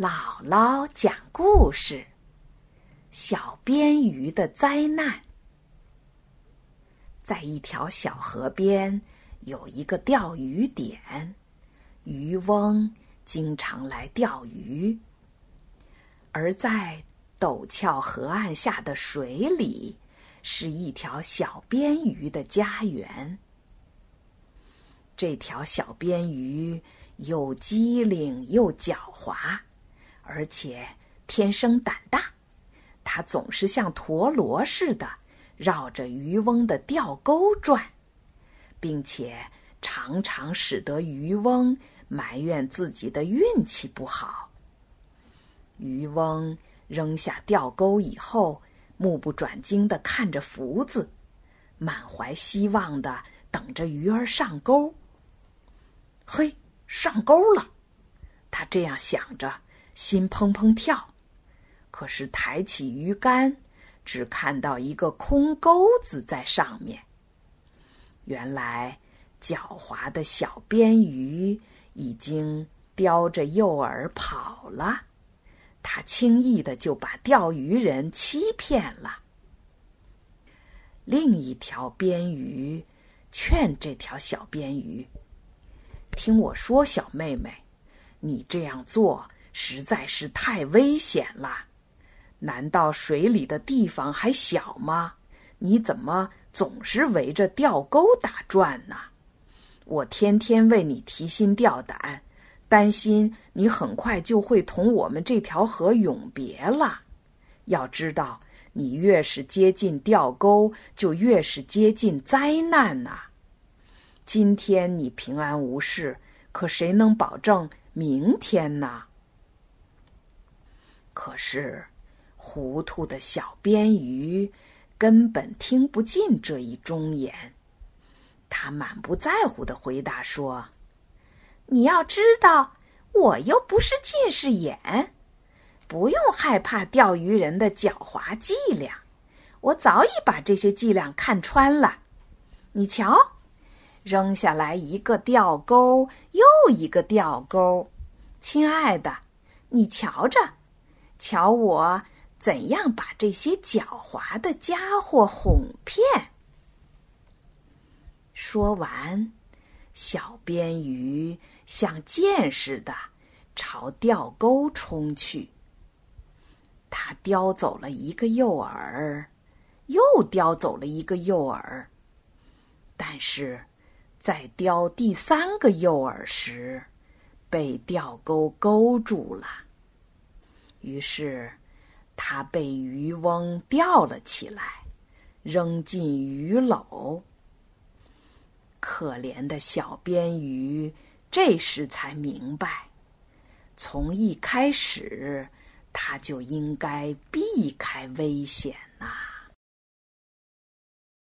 姥姥讲故事：小编鱼的灾难。在一条小河边有一个钓鱼点，渔翁经常来钓鱼。而在陡峭河岸下的水里，是一条小鳊鱼的家园。这条小鳊鱼又机灵又狡猾。而且天生胆大，它总是像陀螺似的绕着渔翁的钓钩转，并且常常使得渔翁埋怨自己的运气不好。渔翁扔下钓钩以后，目不转睛的看着福子，满怀希望的等着鱼儿上钩。嘿，上钩了！他这样想着。心砰砰跳，可是抬起鱼竿，只看到一个空钩子在上面。原来，狡猾的小鳊鱼已经叼着诱饵跑了，他轻易的就把钓鱼人欺骗了。另一条鳊鱼劝这条小鳊鱼：“听我说，小妹妹，你这样做。”实在是太危险了！难道水里的地方还小吗？你怎么总是围着钓钩打转呢？我天天为你提心吊胆，担心你很快就会同我们这条河永别了。要知道，你越是接近钓钩，就越是接近灾难呐。今天你平安无事，可谁能保证明天呢？可是，糊涂的小鳊鱼根本听不进这一忠言。他满不在乎的回答说：“你要知道，我又不是近视眼，不用害怕钓鱼人的狡猾伎俩。我早已把这些伎俩看穿了。你瞧，扔下来一个钓钩，又一个钓钩。亲爱的，你瞧着。”瞧我怎样把这些狡猾的家伙哄骗！说完，小编鱼像箭似的朝钓钩冲去。他叼走了一个诱饵，又叼走了一个诱饵。但是，在叼第三个诱饵时，被钓钩勾住了。于是，他被渔翁钓了起来，扔进鱼篓。可怜的小鳊鱼这时才明白，从一开始他就应该避开危险呐。